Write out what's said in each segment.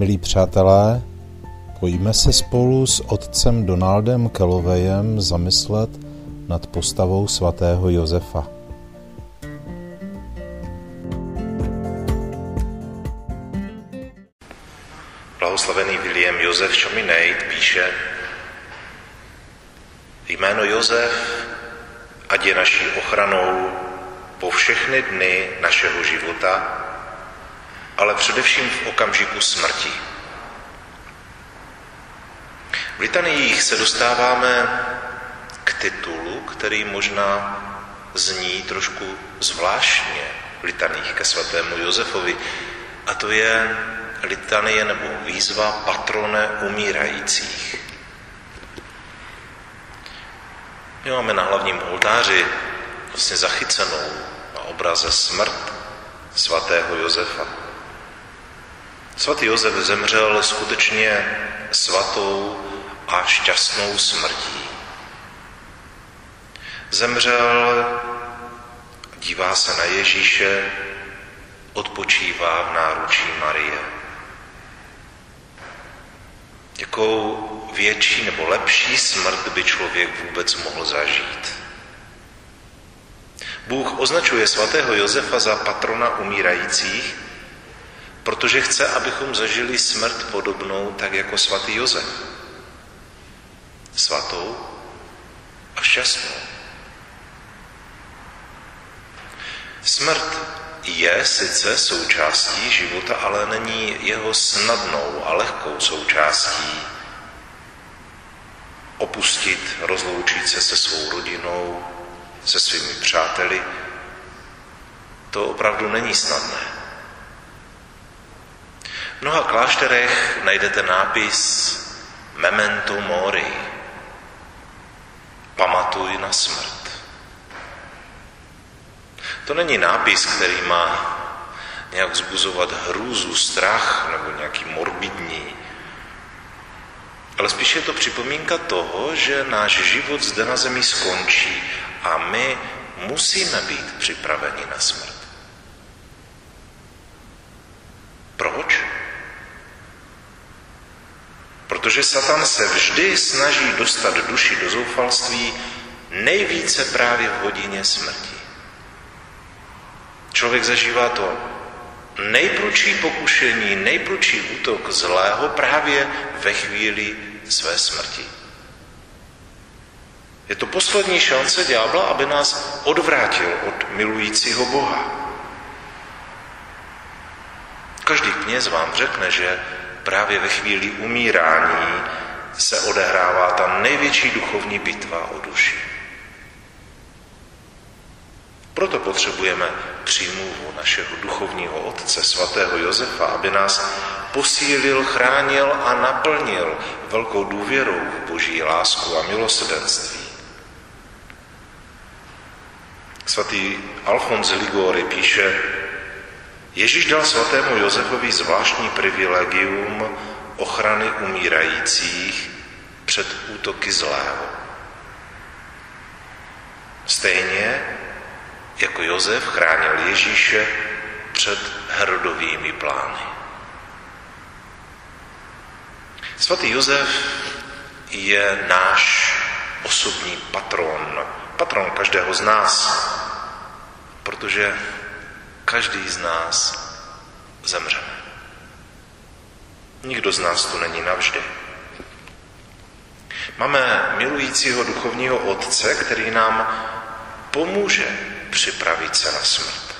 Milí přátelé, pojďme se spolu s otcem Donaldem Kelovejem zamyslet nad postavou svatého Josefa. Blahoslavený William Josef Chaminade píše, jméno Josef, ať je naší ochranou po všechny dny našeho života, ale především v okamžiku smrti. V litaniích se dostáváme k titulu, který možná zní trošku zvláštně v litaních ke svatému Josefovi, a to je litanie nebo výzva patrone umírajících. My máme na hlavním oltáři vlastně zachycenou na obraze smrt svatého Josefa. Svatý Josef zemřel skutečně svatou a šťastnou smrtí. Zemřel, dívá se na Ježíše, odpočívá v náručí Marie. Jakou větší nebo lepší smrt by člověk vůbec mohl zažít? Bůh označuje svatého Josefa za patrona umírajících, protože chce, abychom zažili smrt podobnou tak jako svatý Josef. Svatou a šťastnou. Smrt je sice součástí života, ale není jeho snadnou a lehkou součástí. Opustit, rozloučit se se svou rodinou, se svými přáteli, to opravdu není snadné. V mnoha klášterech najdete nápis Memento mori. Pamatuj na smrt. To není nápis, který má nějak vzbuzovat hrůzu, strach nebo nějaký morbidní, ale spíše je to připomínka toho, že náš život zde na zemi skončí a my musíme být připraveni na smrt. Protože Satan se vždy snaží dostat duši do zoufalství nejvíce právě v hodině smrti. Člověk zažívá to nejprudší pokušení, nejprudší útok zlého právě ve chvíli své smrti. Je to poslední šance ďábla, aby nás odvrátil od milujícího Boha. Každý kněz vám řekne, že právě ve chvíli umírání se odehrává ta největší duchovní bitva o duši. Proto potřebujeme přímluvu našeho duchovního otce, svatého Josefa, aby nás posílil, chránil a naplnil velkou důvěrou v boží lásku a milosedenství. Svatý Alfons Ligory píše, Ježíš dal svatému Josefovi zvláštní privilegium ochrany umírajících před útoky zlého. Stejně jako Josef chránil Ježíše před Herodovými plány. Svatý Josef je náš osobní patron, patron každého z nás, protože každý z nás zemřeme. Nikdo z nás tu není navždy. Máme milujícího duchovního otce, který nám pomůže připravit se na smrt.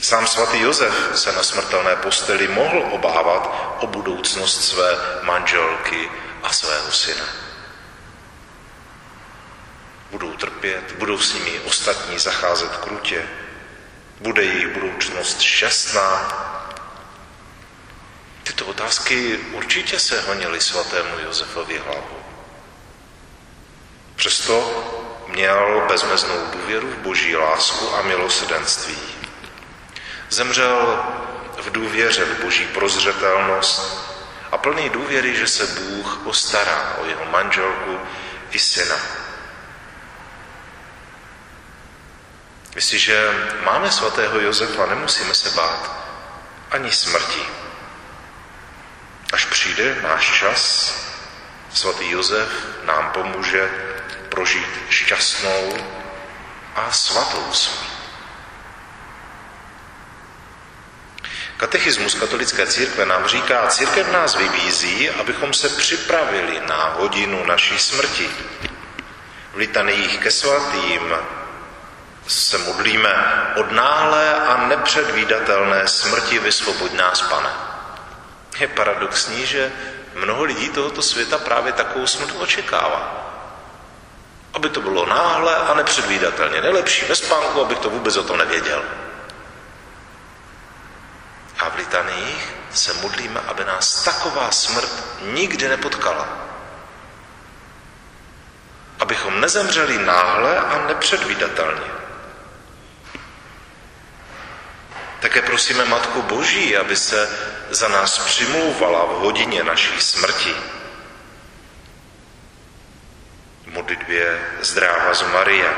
Sám svatý Josef se na smrtelné posteli mohl obávat o budoucnost své manželky a svého syna. Budou trpět, budou s nimi ostatní zacházet krutě, bude jejich budoucnost šťastná. Tyto otázky určitě se honily svatému Josefovi hlavu. Přesto měl bezmeznou důvěru v boží lásku a milosedenství. Zemřel v důvěře v boží prozřetelnost a plný důvěry, že se Bůh postará o jeho manželku i syna. Jestliže máme svatého Josefa, nemusíme se bát ani smrti. Až přijde náš čas, svatý Josef nám pomůže prožít šťastnou a svatou smrt. Katechismus katolické církve nám říká, církev nás vybízí, abychom se připravili na hodinu naší smrti. V litaných ke svatým se modlíme od náhlé a nepředvídatelné smrti vysvoboď nás, pane. Je paradoxní, že mnoho lidí tohoto světa právě takovou smrt očekává. Aby to bylo náhle a nepředvídatelně. Nejlepší ve spánku, abych to vůbec o tom nevěděl. A v litaných se modlíme, aby nás taková smrt nikdy nepotkala. Abychom nezemřeli náhle a nepředvídatelně. Také prosíme Matku Boží, aby se za nás přimlouvala v hodině naší smrti. Modlitbě zdráva z Maria.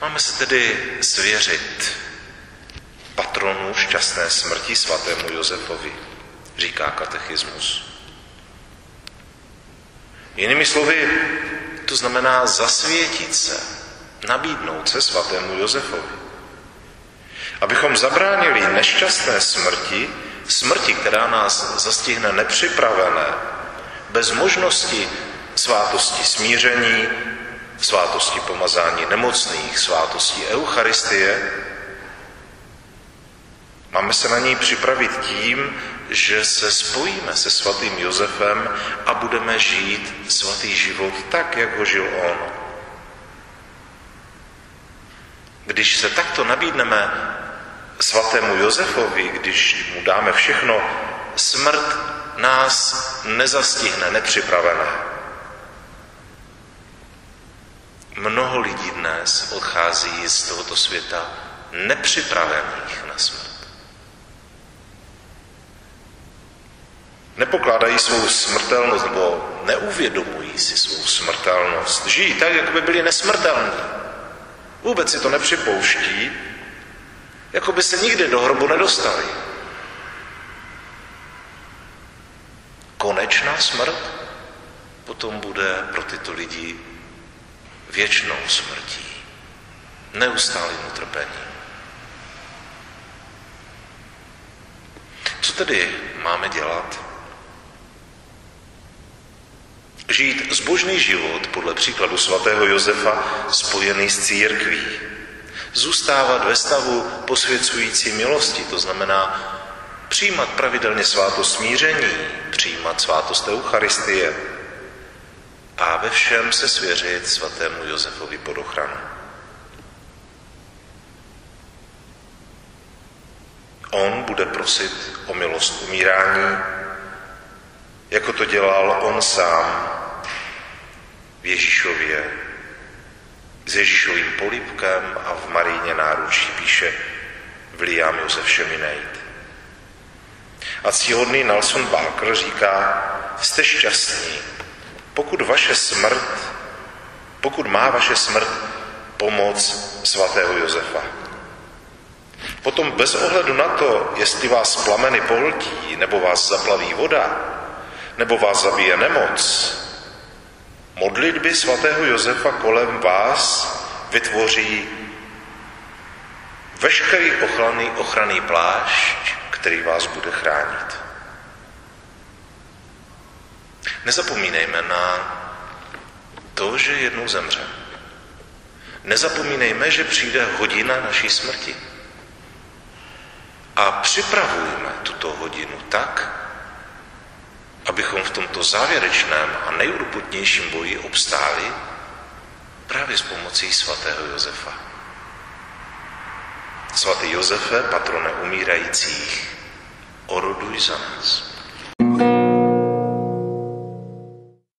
Máme se tedy svěřit patronu šťastné smrti svatému Josefovi, říká katechismus. Jinými slovy, to znamená zasvětit se, nabídnout se svatému Josefovi. Abychom zabránili nešťastné smrti, smrti, která nás zastihne nepřipravené, bez možnosti svátosti smíření, svátosti pomazání nemocných, svátosti Eucharistie, Máme se na něj připravit tím, že se spojíme se svatým Josefem a budeme žít svatý život tak, jak ho žil on. Když se takto nabídneme svatému Josefovi, když mu dáme všechno, smrt nás nezastihne nepřipravené. Mnoho lidí dnes odchází z tohoto světa nepřipravených na smrt. Nepokládají svou smrtelnost nebo neuvědomují si svou smrtelnost. Žijí tak, jak by byli nesmrtelní. Vůbec si to nepřipouští, jako by se nikdy do hrobu nedostali. Konečná smrt potom bude pro tyto lidi věčnou smrtí, neustálým utrpením. Co tedy máme dělat? Žít zbožný život podle příkladu svatého Josefa spojený s církví. Zůstávat ve stavu posvěcující milosti, to znamená přijímat pravidelně svátost smíření, přijímat svátost Eucharistie a ve všem se svěřit svatému Josefovi pod ochranu. On bude prosit o milost umírání, jako to dělal on sám v Ježíšově, Ježíšovým polipkem a v Maríně náručí píše William Josef Šeminejt. A cíhodný Nelson Barker říká, jste šťastní, pokud vaše smrt, pokud má vaše smrt pomoc svatého Josefa. Potom bez ohledu na to, jestli vás plameny pohltí, nebo vás zaplaví voda, nebo vás zabije nemoc, modlitby svatého Josefa kolem vás vytvoří veškerý ochranný, ochranný plášť, který vás bude chránit. Nezapomínejme na to, že jednou zemře. Nezapomínejme, že přijde hodina naší smrti. A připravujme tuto hodinu tak, abychom v tomto závěrečném a nejurputnějším boji obstáli právě s pomocí svatého Josefa. Svatý Josefe, patrone umírajících, oroduj za nás.